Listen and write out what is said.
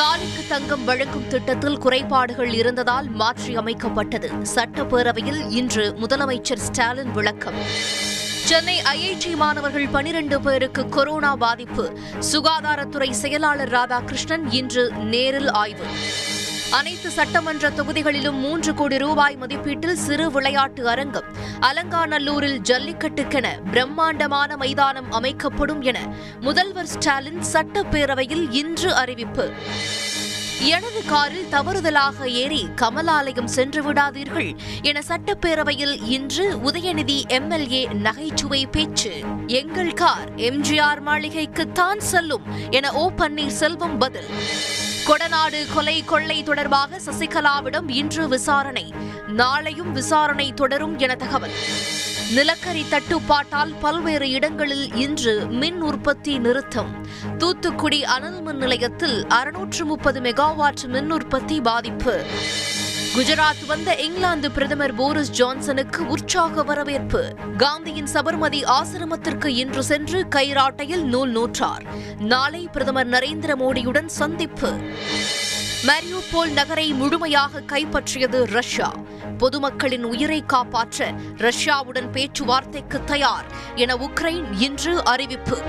தாலிக்கு தங்கம் வழங்கும் திட்டத்தில் குறைபாடுகள் இருந்ததால் மாற்றி அமைக்கப்பட்டது. சட்டப்பேரவையில் இன்று முதலமைச்சர் ஸ்டாலின் விளக்கம். சென்னை ஐஐடி மாணவர்கள் பனிரண்டு பேருக்கு கொரோனா பாதிப்பு. சுகாதாரத்துறை செயலாளர் ராதாகிருஷ்ணன் இன்று நேரில் ஆய்வு. அனைத்து சட்டமன்ற தொகுதிகளிலும் மூன்று கோடி ரூபாய் மதிப்பீட்டில் சிறு விளையாட்டு அரங்கம். அலங்காநல்லூரில் ஜல்லிக்கட்டுக்கென பிரம்மாண்டமான மைதானம் அமைக்கப்படும் என முதல்வர் ஸ்டாலின் சட்டப்பேரவையில் இன்று அறிவிப்பு. எனது காரில் தவறுதலாக ஏறி கமலாலயம் சென்று விடாதீர்கள் என சட்டப்பேரவையில் இன்று உதயநிதி எம்எல்ஏ நகைச்சுவை பேச்சு. எங்கள் கார் எம்ஜிஆர் மாளிகைக்குத்தான் செல்லும் என ஓ பன்னீர்செல்வம் பதில். கொடநாடு கொலை கொள்ளை தொடர்பாக சசிகலாவிடம் இன்று விசாரணை. நாளையும் விசாரணை தொடரும் என தகவல். நிலக்கரி தட்டுப்பாட்டால் பல்வேறு இடங்களில் இன்று மின் உற்பத்தி நிறுத்தம். தூத்துக்குடி அனல் மின் நிலையத்தில் அறுநூற்று முப்பது மெகாவாட் மின் உற்பத்தி பாதிப்பு. குஜராத் வந்த இங்கிலாந்து பிரதமர் போரிஸ் ஜான்சனுக்கு உற்சாக வரவேற்பு. காந்தியின் சபர்மதி ஆசிரமத்திற்கு இன்று சென்று கைராட்டையில் நூல் நூற்றார். நாளை பிரதமர் நரேந்திர மோடியுடன் சந்திப்பு. மரியூபோல் நகரை முழுமையாக கைப்பற்றியது ரஷ்யா. பொதுமக்களின் உயிரை காப்பாற்ற ரஷ்யாவுடன் பேச்சுவார்த்தைக்கு தயார் என உக்ரைன் இன்று அறிவிப்பு.